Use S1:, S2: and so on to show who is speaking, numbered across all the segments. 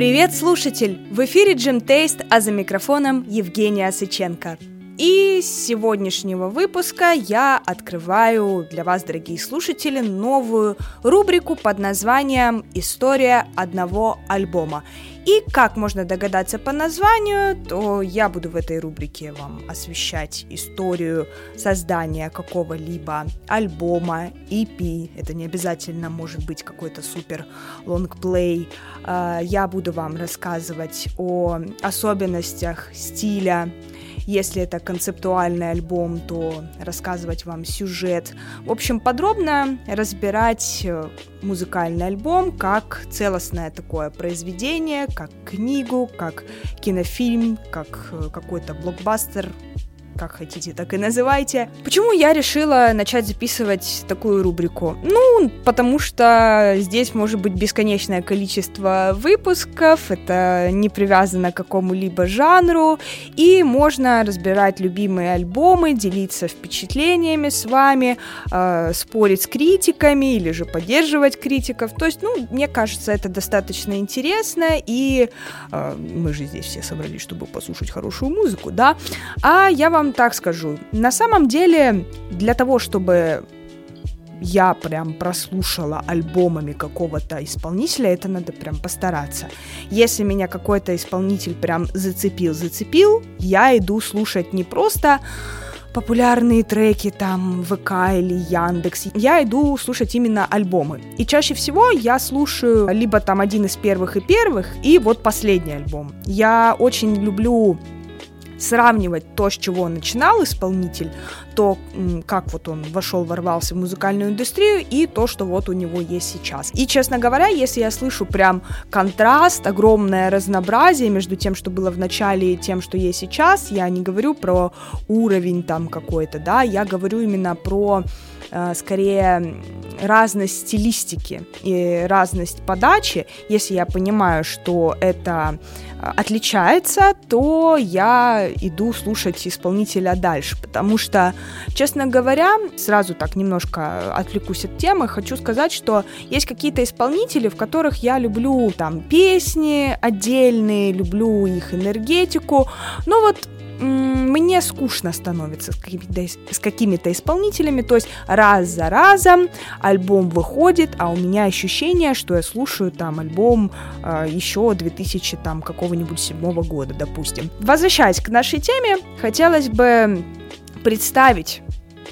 S1: Привет, слушатель! В эфире Джим Тейст, а за микрофоном Евгения Сыченко. И с сегодняшнего выпуска я открываю для вас, дорогие слушатели, новую рубрику под названием «История одного альбома». И, как можно догадаться по названию, то я буду в этой рубрике вам освещать историю создания какого-либо альбома, EP, это не обязательно может быть какой-то супер лонгплей. А, я буду вам рассказывать о особенностях стиля если это концептуальный альбом, то рассказывать вам сюжет. В общем, подробно разбирать э, музыкальный альбом как целостное такое произведение, как книгу, как кинофильм, как э, какой-то блокбастер, как хотите, так и называйте. Почему я решила начать записывать такую рубрику? Ну, потому что здесь может быть бесконечное количество выпусков, это не привязано к какому-либо жанру, и можно разбирать любимые альбомы, делиться впечатлениями с вами, э, спорить с критиками или же поддерживать критиков. То есть, ну, мне кажется, это достаточно интересно, и э, мы же здесь все собрались, чтобы послушать хорошую музыку, да? А я вам так скажу. На самом деле, для того, чтобы я прям прослушала альбомами какого-то исполнителя, это надо прям постараться. Если меня какой-то исполнитель прям зацепил, зацепил, я иду слушать не просто популярные треки там ВК или Яндекс. Я иду слушать именно альбомы. И чаще всего я слушаю либо там один из первых и первых, и вот последний альбом. Я очень люблю сравнивать то, с чего начинал исполнитель, то, как вот он вошел, ворвался в музыкальную индустрию, и то, что вот у него есть сейчас. И, честно говоря, если я слышу прям контраст, огромное разнообразие между тем, что было в начале, и тем, что есть сейчас, я не говорю про уровень там какой-то, да, я говорю именно про скорее разность стилистики и разность подачи, если я понимаю, что это э, отличается, то я иду слушать исполнителя дальше, потому что, честно говоря, сразу так немножко отвлекусь от темы, хочу сказать, что есть какие-то исполнители, в которых я люблю там песни отдельные, люблю их энергетику, но вот мне скучно становится с какими-то, с какими-то исполнителями, то есть раз за разом альбом выходит, а у меня ощущение, что я слушаю там альбом э, еще 2000 там какого-нибудь седьмого года, допустим. Возвращаясь к нашей теме, хотелось бы представить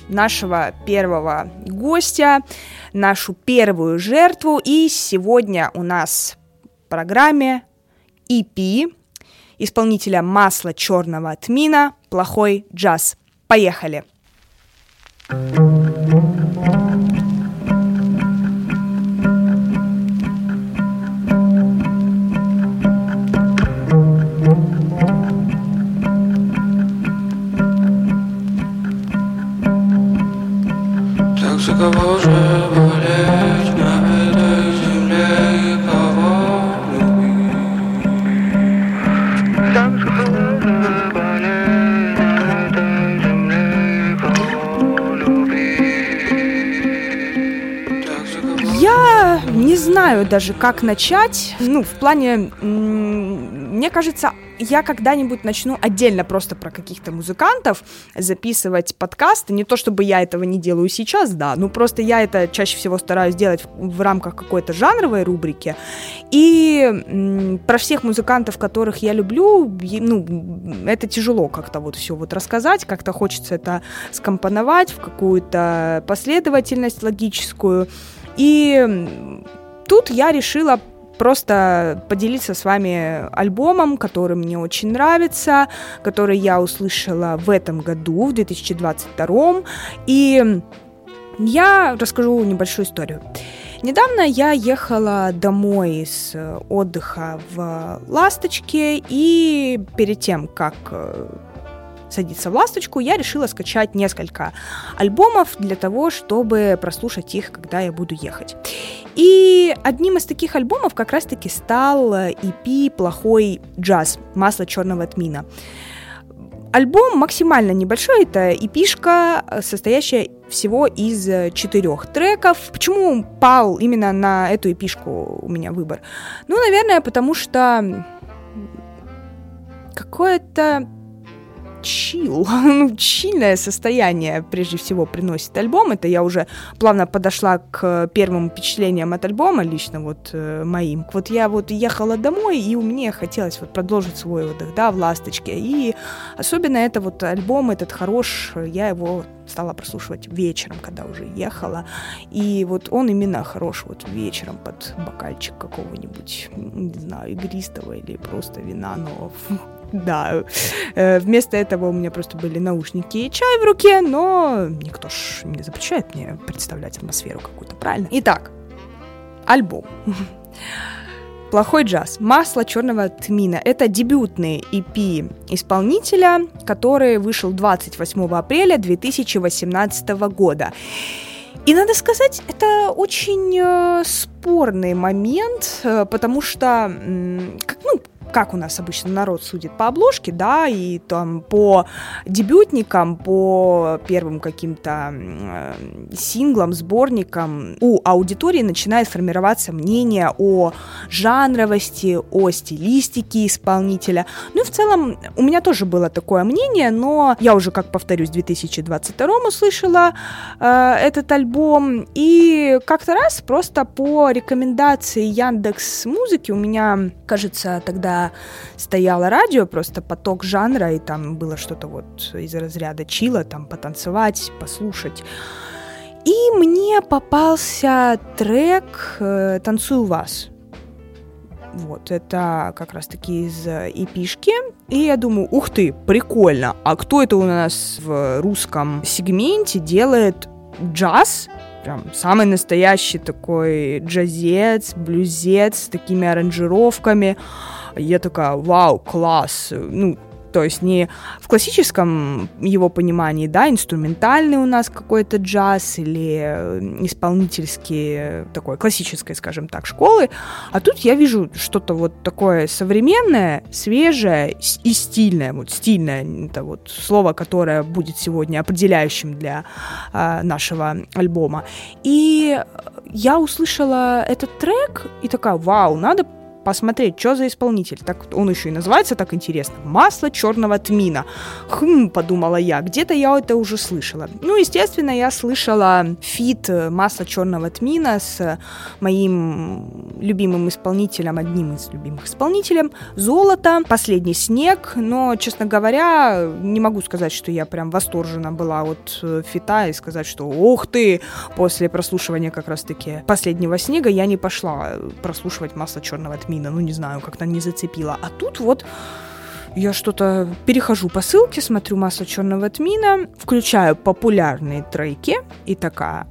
S1: нашего первого гостя, нашу первую жертву, и сегодня у нас в программе EP исполнителя масла черного тмина «Плохой джаз». Поехали!
S2: Так
S1: знаю даже, как начать. Ну, в плане, мне кажется, я когда-нибудь начну отдельно просто про каких-то музыкантов записывать подкасты. Не то чтобы я этого не делаю сейчас, да, ну просто я это чаще всего стараюсь делать в, в рамках какой-то жанровой рубрики. И про всех музыкантов, которых я люблю, ну, это тяжело как-то вот все вот рассказать, как-то хочется это скомпоновать в какую-то последовательность логическую. И тут я решила просто поделиться с вами альбомом, который мне очень нравится, который я услышала в этом году, в 2022. И я расскажу небольшую историю. Недавно я ехала домой с отдыха в Ласточке, и перед тем, как садиться в ласточку, я решила скачать несколько альбомов для того, чтобы прослушать их, когда я буду ехать. И одним из таких альбомов как раз-таки стал EP «Плохой джаз» «Масло черного тмина». Альбом максимально небольшой, это эпишка, состоящая всего из четырех треков. Почему пал именно на эту эпишку у меня выбор? Ну, наверное, потому что какое-то чил, ну, чильное состояние прежде всего приносит альбом. Это я уже плавно подошла к первым впечатлениям от альбома, лично вот э, моим. Вот я вот ехала домой, и у меня хотелось вот продолжить свой отдых, да, в «Ласточке». И особенно это вот альбом этот хорош, я его стала прослушивать вечером, когда уже ехала. И вот он именно хорош вот вечером под бокальчик какого-нибудь, не знаю, игристого или просто вина, но да, э, вместо этого у меня просто были наушники и чай в руке, но никто ж не запрещает мне представлять атмосферу какую-то, правильно? Итак, альбом. Плохой джаз. Масло черного тмина. Это дебютный EP исполнителя, который вышел 28 апреля 2018 года. И надо сказать, это очень э, спорный момент, э, потому что, э, как, ну, как у нас обычно народ судит по обложке, да, и там по дебютникам, по первым каким-то э, синглам, сборникам у аудитории начинает формироваться мнение о жанровости, о стилистике исполнителя. Ну и в целом у меня тоже было такое мнение, но я уже, как повторюсь, в 2022 услышала э, этот альбом, и как-то раз просто по рекомендации Яндекс Музыки у меня, кажется, тогда стояло радио, просто поток жанра, и там было что-то вот из разряда чила, там потанцевать, послушать. И мне попался трек э, «Танцую вас». Вот, это как раз-таки из эпишки. И я думаю, ух ты, прикольно. А кто это у нас в русском сегменте делает джаз? Прям самый настоящий такой джазец, блюзец с такими аранжировками я такая, вау, класс, ну, то есть не в классическом его понимании, да, инструментальный у нас какой-то джаз или э, исполнительский такой классической, скажем так, школы, а тут я вижу что-то вот такое современное, свежее и стильное, вот стильное, это вот слово, которое будет сегодня определяющим для а, нашего альбома. И я услышала этот трек и такая, вау, надо посмотреть, что за исполнитель. Так он еще и называется так интересно. Масло черного тмина. Хм, подумала я, где-то я это уже слышала. Ну, естественно, я слышала фит э, масла черного тмина с моим любимым исполнителем, одним из любимых исполнителем, Золото, Последний снег, но, честно говоря, не могу сказать, что я прям восторжена была от э, фита и сказать, что ох ты, после прослушивания как раз-таки Последнего снега я не пошла э, прослушивать масло черного тмина Мина, ну не знаю, как-то не зацепила. А тут вот я что-то перехожу по ссылке, смотрю масло черного тмина, включаю популярные треки и такая...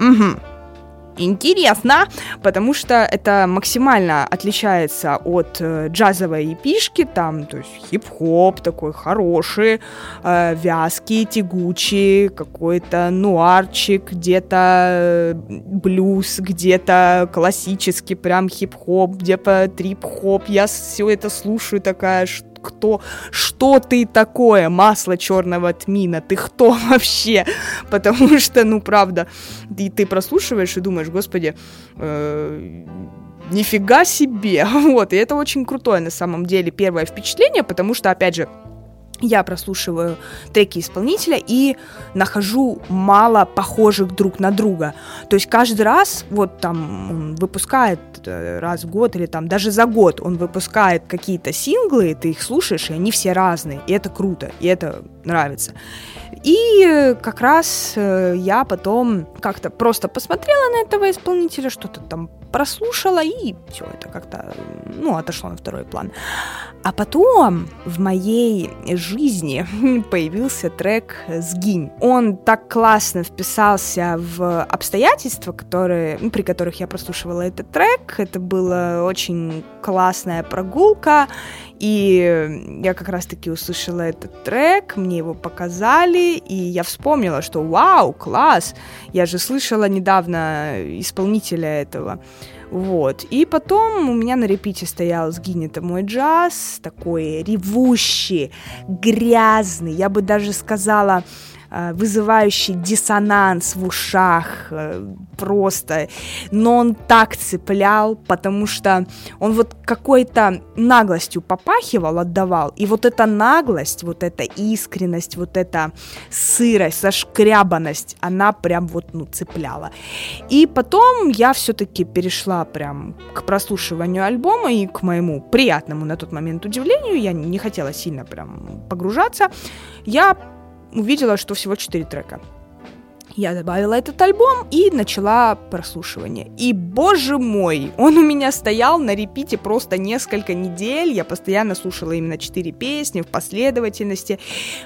S1: Угу, интересно, потому что это максимально отличается от э, джазовой эпишки, там, то есть хип-хоп такой хороший, э, вязкий, тягучий, какой-то нуарчик, где-то э, блюз, где-то классический прям хип-хоп, где-то трип-хоп, я все это слушаю такая, что кто, что ты такое, масло черного тмина, ты кто вообще? Потому что, ну, правда, ты, ты прослушиваешь и думаешь, господи, э, нифига себе, вот, и это очень крутое на самом деле первое впечатление, потому что, опять же, я прослушиваю треки исполнителя и нахожу мало похожих друг на друга. То есть каждый раз, вот там он выпускает э, раз в год или там даже за год он выпускает какие-то синглы, ты их слушаешь, и они все разные, и это круто, и это нравится. И как раз э, я потом как-то просто посмотрела на этого исполнителя, что-то там прослушала, и все это как-то, ну, отошло на второй план. А потом в моей жизни появился трек «Сгинь». Он так классно вписался в обстоятельства, которые, ну, при которых я прослушивала этот трек. Это была очень классная прогулка, и я как раз-таки услышала этот трек, мне его показали, и я вспомнила, что вау, класс, я же слышала недавно исполнителя этого. Вот. И потом у меня на репите стоял «Сгинь, это мой джаз», такой ревущий, грязный, я бы даже сказала, вызывающий диссонанс в ушах, э, просто, но он так цеплял, потому что он вот какой-то наглостью попахивал, отдавал, и вот эта наглость, вот эта искренность, вот эта сырость, зашкрябанность, она прям вот, ну, цепляла. И потом я все-таки перешла прям к прослушиванию альбома и к моему приятному на тот момент удивлению, я не хотела сильно прям погружаться, я увидела, что всего 4 трека. Я добавила этот альбом и начала прослушивание. И, боже мой, он у меня стоял на репите просто несколько недель. Я постоянно слушала именно четыре песни в последовательности.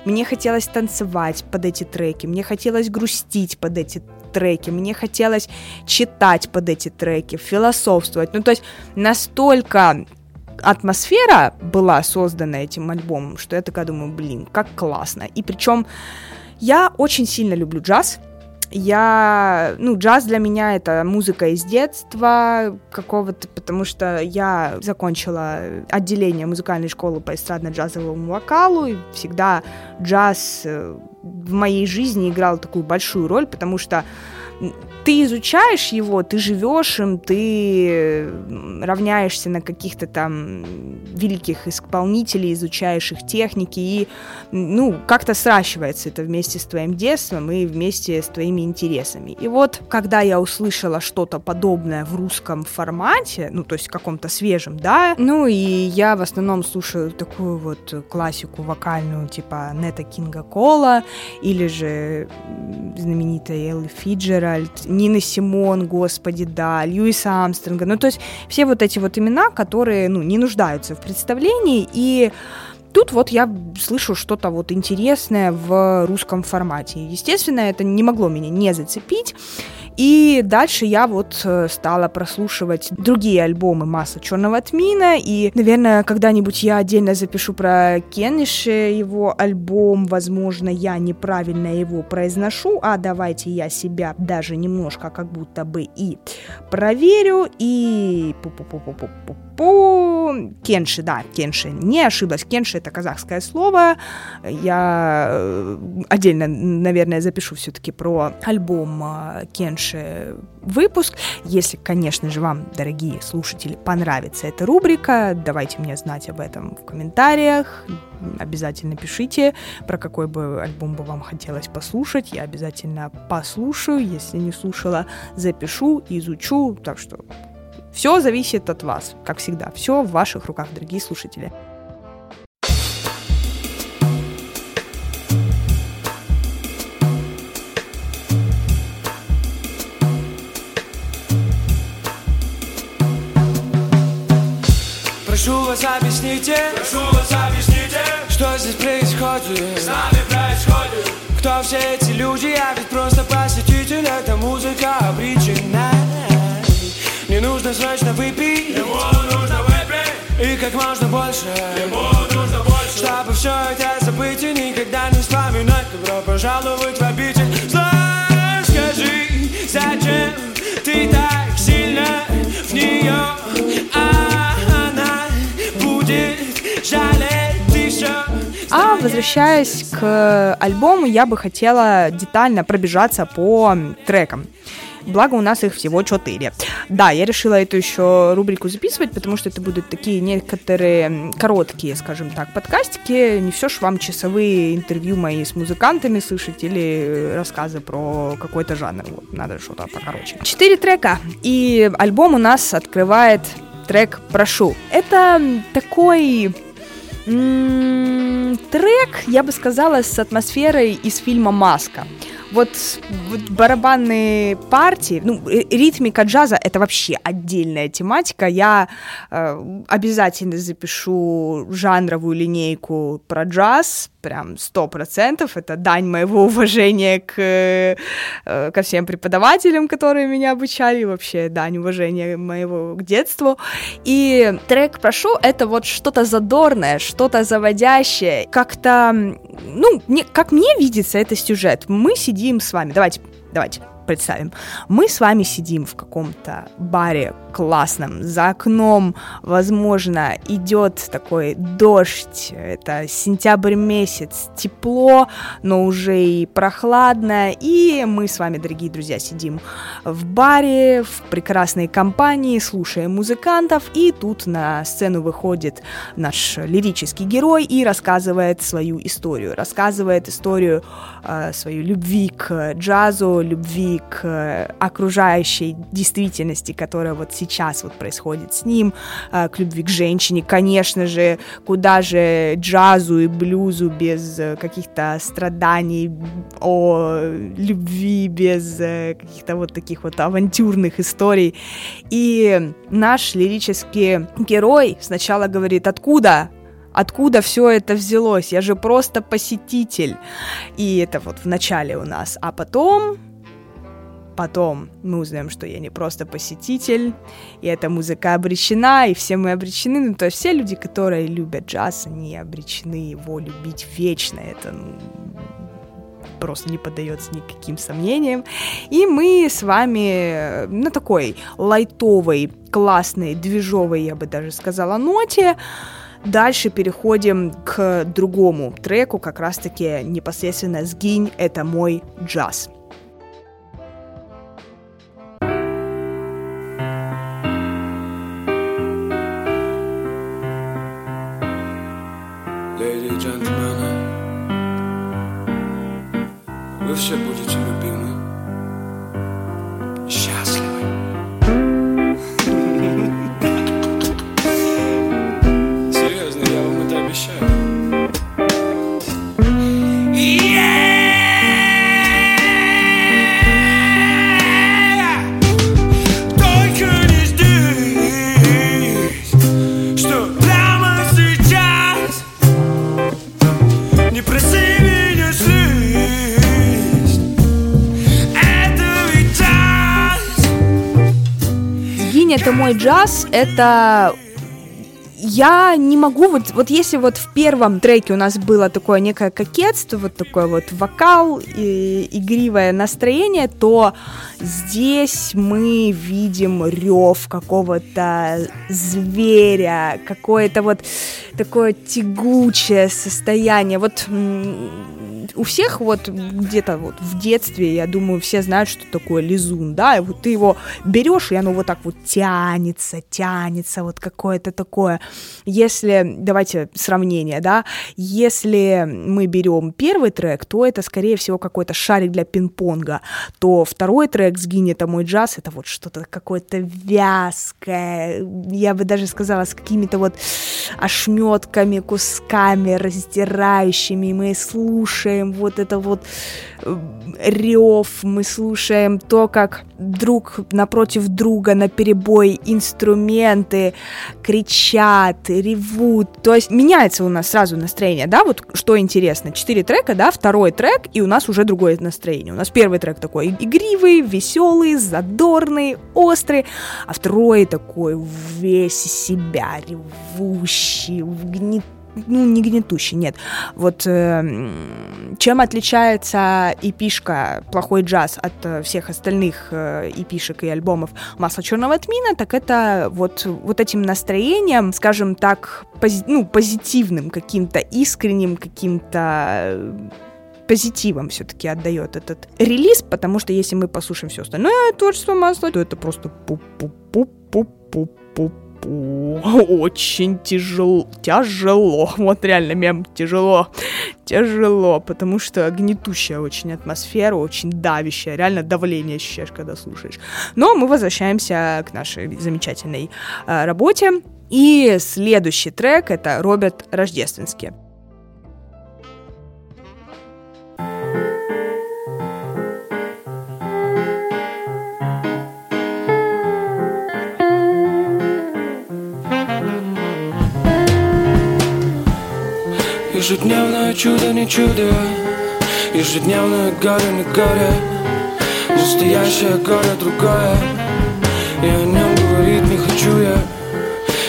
S1: Мне хотелось танцевать под эти треки, мне хотелось грустить под эти треки, мне хотелось читать под эти треки, философствовать. Ну, то есть настолько атмосфера была создана этим альбомом, что я такая думаю, блин, как классно. И причем я очень сильно люблю джаз. Я, ну, джаз для меня это музыка из детства какого-то, потому что я закончила отделение музыкальной школы по эстрадно-джазовому вокалу, и всегда джаз э, в моей жизни играл такую большую роль, потому что ты изучаешь его, ты живешь им, ты равняешься на каких-то там великих исполнителей, изучаешь их техники, и, ну, как-то сращивается это вместе с твоим детством и вместе с твоими интересами. И вот, когда я услышала что-то подобное в русском формате, ну, то есть каком-то свежем, да, ну, и я в основном слушаю такую вот классику вокальную, типа Нета Кинга Кола, или же знаменитая Элли Фиджеральд, Нины Симон, господи, да, Льюиса Амстронга. Ну, то есть все вот эти вот имена, которые, ну, не нуждаются в представлении, и тут вот я слышу что-то вот интересное в русском формате. Естественно, это не могло меня не зацепить. И дальше я вот э, стала прослушивать другие альбомы Масса Черного Тмина, и, наверное, когда-нибудь я отдельно запишу про Кенниши, его альбом, возможно, я неправильно его произношу, а давайте я себя даже немножко как будто бы и проверю, и пу-пу-пу-пу-пу-пу, Кенши, да, Кенши, не ошиблась, Кенши это казахское слово, я э, отдельно, наверное, запишу все-таки про альбом э, Кенши выпуск. Если, конечно же, вам, дорогие слушатели, понравится эта рубрика, давайте мне знать об этом в комментариях. Обязательно пишите, про какой бы альбом бы вам хотелось послушать. Я обязательно послушаю. Если не слушала, запишу, изучу. Так что все зависит от вас, как всегда. Все в ваших руках, дорогие слушатели.
S3: Прошу вас объясните, прошу вас объясните, что здесь происходит, с нами происходит. Кто все эти люди, я ведь просто посетитель, эта музыка обречена. Нужно срочно выпить, ему нужно выпить, и как можно больше, ему нужно больше, чтобы все это забыть и никогда не вспоминать. Добро пожаловать в обитель зла. Скажи, зачем ты так сильно в нее? А
S1: а возвращаясь к альбому, я бы хотела детально пробежаться по трекам. Благо у нас их всего четыре. Да, я решила эту еще рубрику записывать, потому что это будут такие некоторые короткие, скажем так, подкастики. Не все ж вам часовые интервью мои с музыкантами слышать или рассказы про какой-то жанр. Вот, надо что-то покороче. Четыре трека, и альбом у нас открывает трек «Прошу». Это такой трек, я бы сказала, с атмосферой из фильма «Маска». Вот, вот барабанные партии, ну, ритмика джаза — это вообще отдельная тематика. Я э, обязательно запишу жанровую линейку про джаз, прям сто процентов. Это дань моего уважения к, э, ко всем преподавателям, которые меня обучали, и вообще дань уважения моего к детству. И трек «Прошу» — это вот что-то задорное, что-то заводящее, как-то, ну, не, как мне видится это сюжет. Мы сидим с вами, давайте, давайте, представим. Мы с вами сидим в каком-то баре классном, за окном, возможно, идет такой дождь, это сентябрь месяц, тепло, но уже и прохладно, и мы с вами, дорогие друзья, сидим в баре, в прекрасной компании, слушаем музыкантов, и тут на сцену выходит наш лирический герой и рассказывает свою историю, рассказывает историю э, своей любви к джазу, любви к окружающей действительности, которая вот сейчас вот происходит с ним, э, к любви к женщине, конечно же, куда же джазу и блюзу без э, каких-то страданий о любви, без э, каких-то вот таких вот авантюрных историй. И наш лирический герой сначала говорит, откуда? Откуда все это взялось? Я же просто посетитель. И это вот в начале у нас. А потом Потом мы узнаем, что я не просто посетитель, и эта музыка обречена, и все мы обречены. Ну, то есть все люди, которые любят джаз, они обречены его любить вечно. Это ну, просто не поддается никаким сомнениям. И мы с вами на такой лайтовой, классной, движовой, я бы даже сказала, ноте Дальше переходим к другому треку, как раз-таки непосредственно «Сгинь, это мой джаз». Мой джаз» — это я не могу, вот, вот если вот в первом треке у нас было такое некое кокетство, вот такой вот вокал, и, игривое настроение, то здесь мы видим рев какого-то зверя, какое-то вот такое тягучее состояние. Вот у всех вот где-то вот в детстве, я думаю, все знают, что такое лизун, да, и вот ты его берешь, и оно вот так вот тянется, тянется, вот какое-то такое. Если, давайте сравнение, да, если мы берем первый трек, то это, скорее всего, какой-то шарик для пинг-понга, то второй трек «Сгинь, это мой джаз» — это вот что-то какое-то вязкое, я бы даже сказала, с какими-то вот ошметками, кусками, раздирающими, мы слушаем вот это вот рев, мы слушаем то, как друг напротив друга на перебой инструменты кричат, ревут. То есть меняется у нас сразу настроение, да, вот что интересно. Четыре трека, да, второй трек, и у нас уже другое настроение. У нас первый трек такой игривый, веселый, задорный, острый, а второй такой весь себя, ревущий, гнет ну, не гнетущий, нет. Вот э, чем отличается эпишка «Плохой джаз» от э, всех остальных э, эпишек и альбомов «Масло черного тмина», так это вот, вот этим настроением, скажем так, пози- ну, позитивным каким-то, искренним каким-то э, позитивом все-таки отдает этот релиз, потому что если мы послушаем все остальное творчество масла, то это просто пу-пу-пу-пу-пу-пу очень тяжело, тяжело, вот реально мем, тяжело, тяжело, потому что гнетущая очень атмосфера, очень давящая, реально давление ощущаешь, когда слушаешь. Но мы возвращаемся к нашей замечательной э, работе, и следующий трек это Роберт Рождественский.
S3: Ежедневное чудо, не чудо. Ежедневное горе, не горе. Настоящее горе другое. И о нем говорить не хочу я.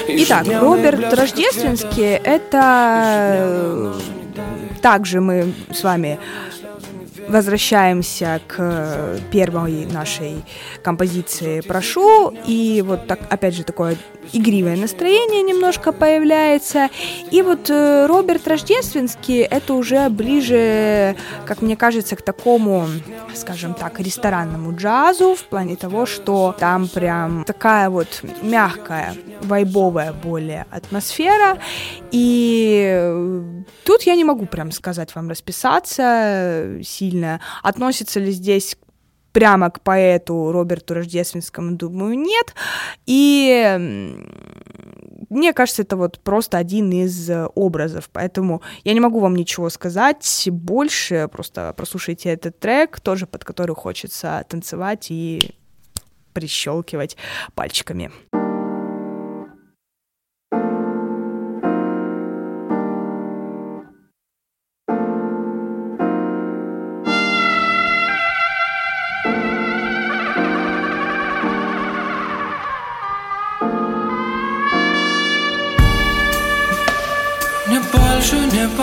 S1: Итак, Роберт Рождественский это э, также мы с вами возвращаемся к первой нашей композиции «Прошу», и вот так, опять же, такое игривое настроение немножко появляется. И вот э, Роберт Рождественский это уже ближе, как мне кажется, к такому, скажем так, ресторанному джазу в плане того, что там прям такая вот мягкая, вайбовая более атмосфера. И э, тут я не могу прям сказать вам расписаться сильно. Относится ли здесь прямо к поэту Роберту Рождественскому, думаю, нет. И мне кажется, это вот просто один из образов, поэтому я не могу вам ничего сказать больше, просто прослушайте этот трек, тоже под который хочется танцевать и прищелкивать пальчиками.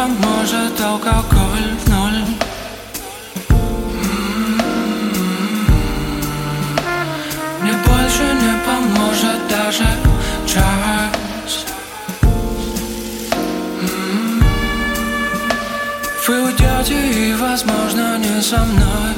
S2: Поможет алкоголь в ноль. Мне больше не поможет даже час. Вы уйдете и, возможно, не со мной,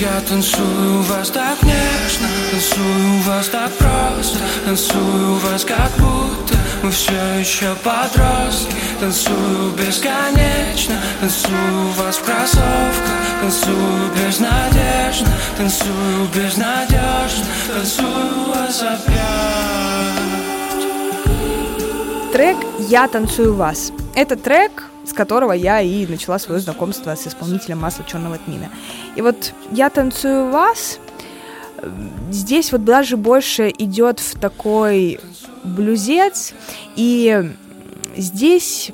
S2: я танцую вас так нежно Танцую вас так просто Танцую вас как будто Мы все еще подростки. Танцую бесконечно Танцую вас в кроссовках Танцую безнадежно Танцую безнадежно Танцую вас опять.
S1: Трек «Я танцую вас» Это трек, с которого я и начала свое знакомство с исполнителем масла черного тмина. И вот я танцую вас. Здесь вот даже больше идет в такой блюзец, и здесь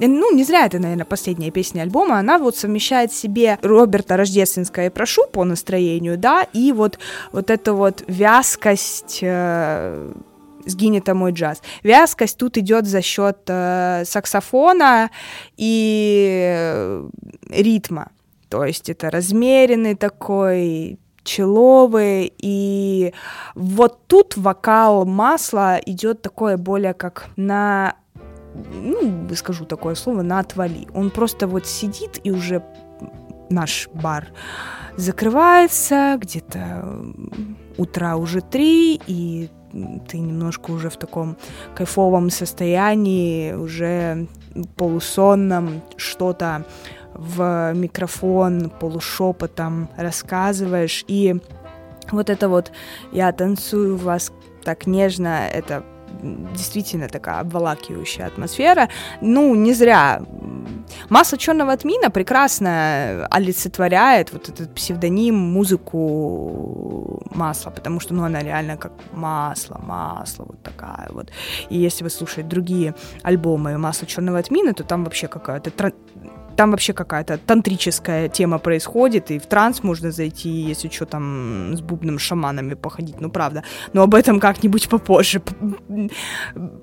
S1: ну, не зря это, наверное, последняя песня альбома, она вот совмещает в себе Роберта Рождественское «Прошу» по настроению, да, и вот, вот эту вот вязкость э, сгинет мой джаз. Вязкость тут идет за счет э, саксофона и э, ритма. То есть это размеренный такой человый, и вот тут вокал масла идет такое более как на ну, скажу такое слово, на отвали. Он просто вот сидит и уже наш бар закрывается, где-то утра уже три, и ты немножко уже в таком кайфовом состоянии, уже полусонном, что-то в микрофон полушепотом рассказываешь, и вот это вот «я танцую вас так нежно», это действительно такая обволакивающая атмосфера. Ну, не зря. Масло черного тмина прекрасно олицетворяет вот этот псевдоним, музыку масла, потому что, ну, она реально как масло, масло, вот такая вот. И если вы слушаете другие альбомы масла черного тмина, то там вообще какая-то там вообще какая-то тантрическая тема происходит, и в транс можно зайти, если что там с бубным шаманами походить, ну правда. Но об этом как-нибудь попозже.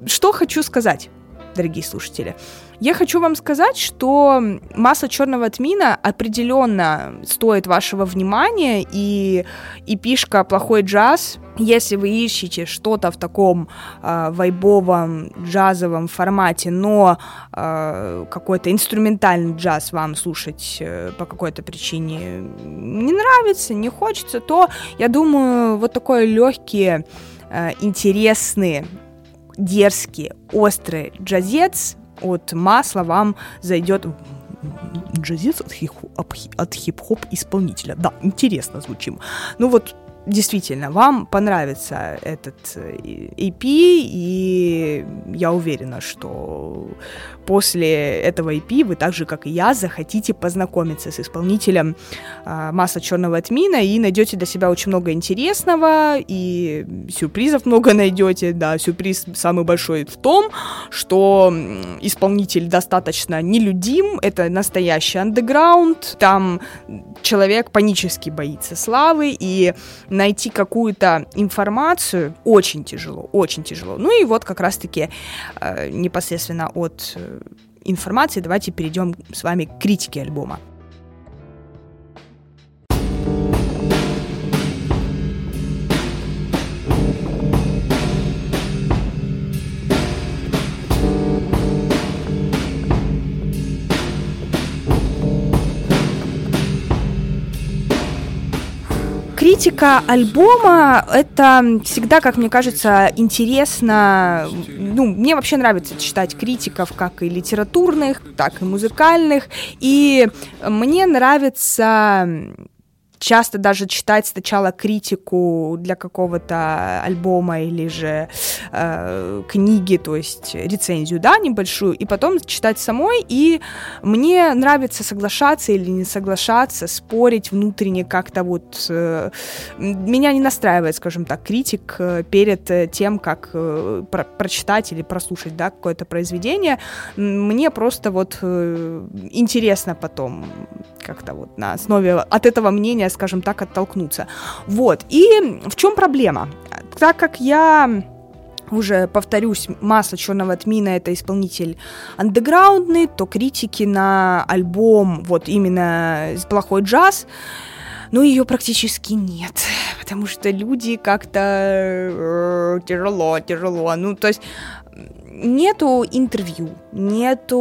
S1: Что хочу сказать, дорогие слушатели. Я хочу вам сказать, что масса черного тмина определенно стоит вашего внимания, и и пишка «Плохой джаз», если вы ищете что-то в таком э, вайбовом джазовом формате, но э, какой-то инструментальный джаз вам слушать э, по какой-то причине не нравится, не хочется, то я думаю, вот такой легкий, э, интересный, дерзкий, острый джазец от масла вам зайдет джазец от, хип- от хип-хоп исполнителя. Да, интересно звучим. Ну вот действительно, вам понравится этот EP, и я уверена, что после этого EP вы так же, как и я, захотите познакомиться с исполнителем э, масла черного тмина и найдете для себя очень много интересного, и сюрпризов много найдете. Да, сюрприз самый большой в том, что исполнитель достаточно нелюдим, это настоящий андеграунд, там человек панически боится славы, и найти какую-то информацию очень тяжело, очень тяжело. Ну и вот как раз-таки э, непосредственно от э, информации давайте перейдем с вами к критике альбома. Критика альбома — это всегда, как мне кажется, интересно. Ну, мне вообще нравится читать критиков как и литературных, так и музыкальных. И мне нравится часто даже читать сначала критику для какого-то альбома или же э, книги, то есть рецензию, да, небольшую, и потом читать самой, и мне нравится соглашаться или не соглашаться, спорить внутренне как-то вот... Э, меня не настраивает, скажем так, критик э, перед тем, как э, про прочитать или прослушать, да, какое-то произведение. Мне просто вот э, интересно потом как-то вот на основе от этого мнения скажем так, оттолкнуться. Вот. И в чем проблема? Так как я уже повторюсь, масло черного тмина это исполнитель андеграундный, то критики на альбом вот именно плохой джаз, ну ее практически нет, потому что люди как-то э, тяжело, тяжело, ну то есть нету интервью, нету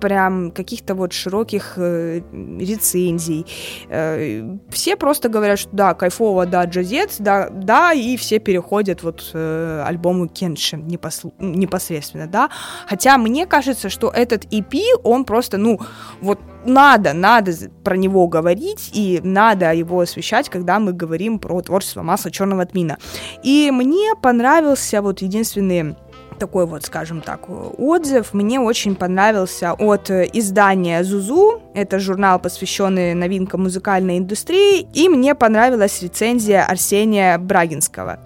S1: прям каких-то вот широких э, рецензий. Э, все просто говорят, что да, кайфово, да, джазец, да, да, и все переходят вот э, альбому Кенши непос- непосредственно, да. Хотя мне кажется, что этот EP, он просто, ну, вот надо, надо про него говорить, и надо его освещать, когда мы говорим про творчество масла черного тмина. И мне понравился вот единственный такой вот, скажем так, отзыв мне очень понравился от издания Зузу. Это журнал, посвященный новинкам музыкальной индустрии. И мне понравилась рецензия Арсения Брагинского.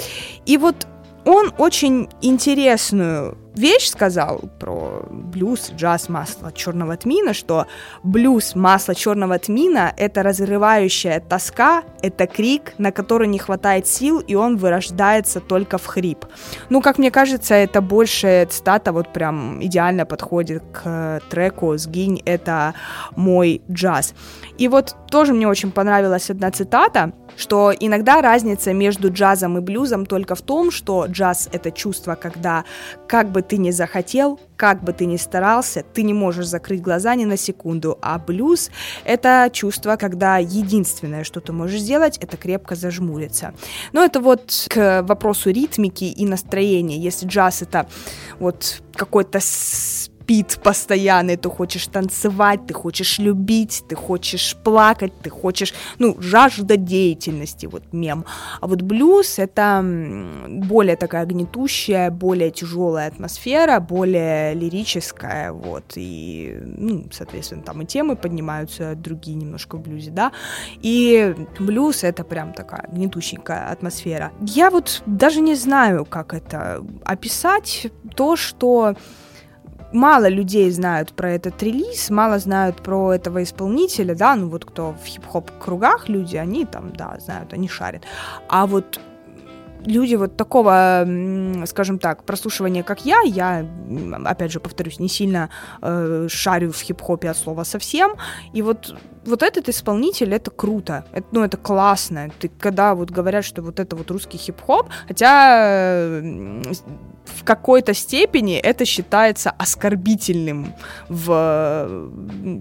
S1: И вот он очень интересную вещь сказал про блюз, джаз, масло черного тмина, что блюз, масло черного тмина — это разрывающая тоска, это крик, на который не хватает сил, и он вырождается только в хрип. Ну, как мне кажется, это больше цитата вот прям идеально подходит к треку «Сгинь, это мой джаз». И вот тоже мне очень понравилась одна цитата, что иногда разница между джазом и блюзом только в том, что джаз — это чувство, когда как бы ты ни захотел, как бы ты ни старался, ты не можешь закрыть глаза ни на секунду, а блюз — это чувство, когда единственное, что ты можешь сделать, это крепко зажмуриться. Но это вот к вопросу ритмики и настроения. Если джаз — это вот какой-то спид постоянно, ты хочешь танцевать, ты хочешь любить, ты хочешь плакать, ты хочешь, ну, жажда деятельности, вот мем. А вот блюз — это более такая гнетущая, более тяжелая атмосфера, более лирическая, вот, и, ну, соответственно, там и темы поднимаются другие немножко в блюзе, да, и блюз — это прям такая гнетущенькая атмосфера. Я вот даже не знаю, как это описать, то, что мало людей знают про этот релиз, мало знают про этого исполнителя, да, ну вот кто в хип-хоп кругах люди, они там, да, знают, они шарят. А вот люди вот такого, скажем так, прослушивания, как я, я, опять же, повторюсь, не сильно э, шарю в хип-хопе от слова совсем, и вот вот этот исполнитель, это круто, это, ну, это классно. Ты, когда вот говорят, что вот это вот русский хип-хоп, хотя в какой-то степени это считается оскорбительным в,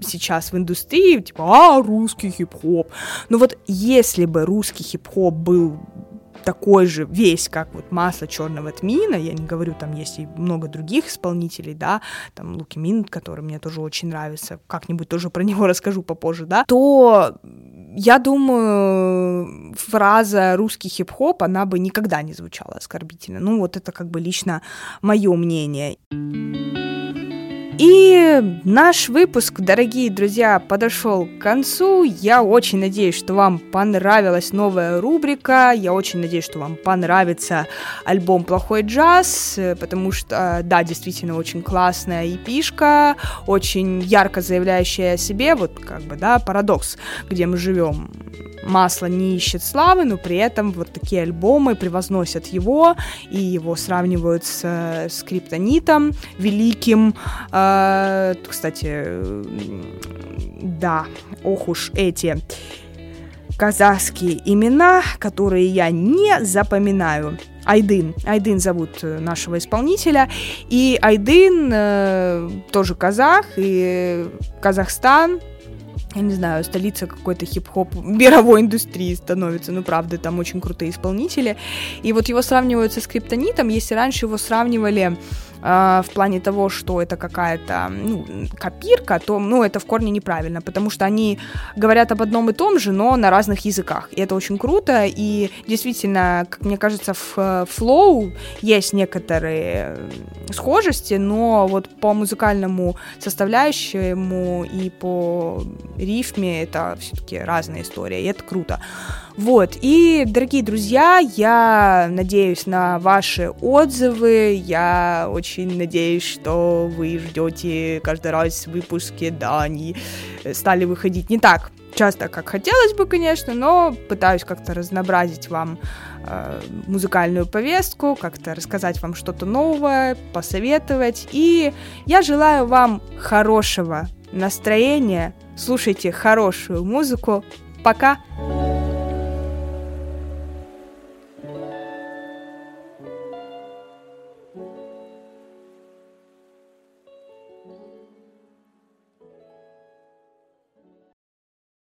S1: сейчас в индустрии, типа, а, русский хип-хоп. Но вот если бы русский хип-хоп был такой же весь, как вот масло черного тмина, я не говорю, там есть и много других исполнителей, да, там Луки Мин, который мне тоже очень нравится, как-нибудь тоже про него расскажу попозже, да, то я думаю, фраза «русский хип-хоп», она бы никогда не звучала оскорбительно. Ну, вот это как бы лично мое мнение. И наш выпуск, дорогие друзья, подошел к концу. Я очень надеюсь, что вам понравилась новая рубрика. Я очень надеюсь, что вам понравится альбом «Плохой джаз», потому что, да, действительно очень классная эпишка, очень ярко заявляющая о себе, вот как бы, да, парадокс, где мы живем масло не ищет славы, но при этом вот такие альбомы превозносят его, и его сравнивают с э, скриптонитом великим. Э, кстати, да, ох уж эти казахские имена, которые я не запоминаю. Айдын. Айдын зовут э, нашего исполнителя. И Айдын э, тоже казах, и Казахстан я не знаю, столица какой-то хип-хоп мировой индустрии становится, ну, правда, там очень крутые исполнители. И вот его сравнивают со скриптонитом, если раньше его сравнивали э, в плане того, что это какая-то ну, копирка, то ну, это в корне неправильно, потому что они говорят об одном и том же, но на разных языках. И это очень круто, и действительно, как мне кажется, в флоу есть некоторые схожести, но вот по музыкальному составляющему и по рифме это все-таки разная история, и это круто. Вот, и, дорогие друзья, я надеюсь на ваши отзывы, я очень надеюсь, что вы ждете каждый раз выпуски, да, они стали выходить не так часто, как хотелось бы, конечно, но пытаюсь как-то разнообразить вам э, музыкальную повестку, как-то рассказать вам что-то новое, посоветовать. И я желаю вам хорошего настроения, слушайте хорошую музыку. Пока!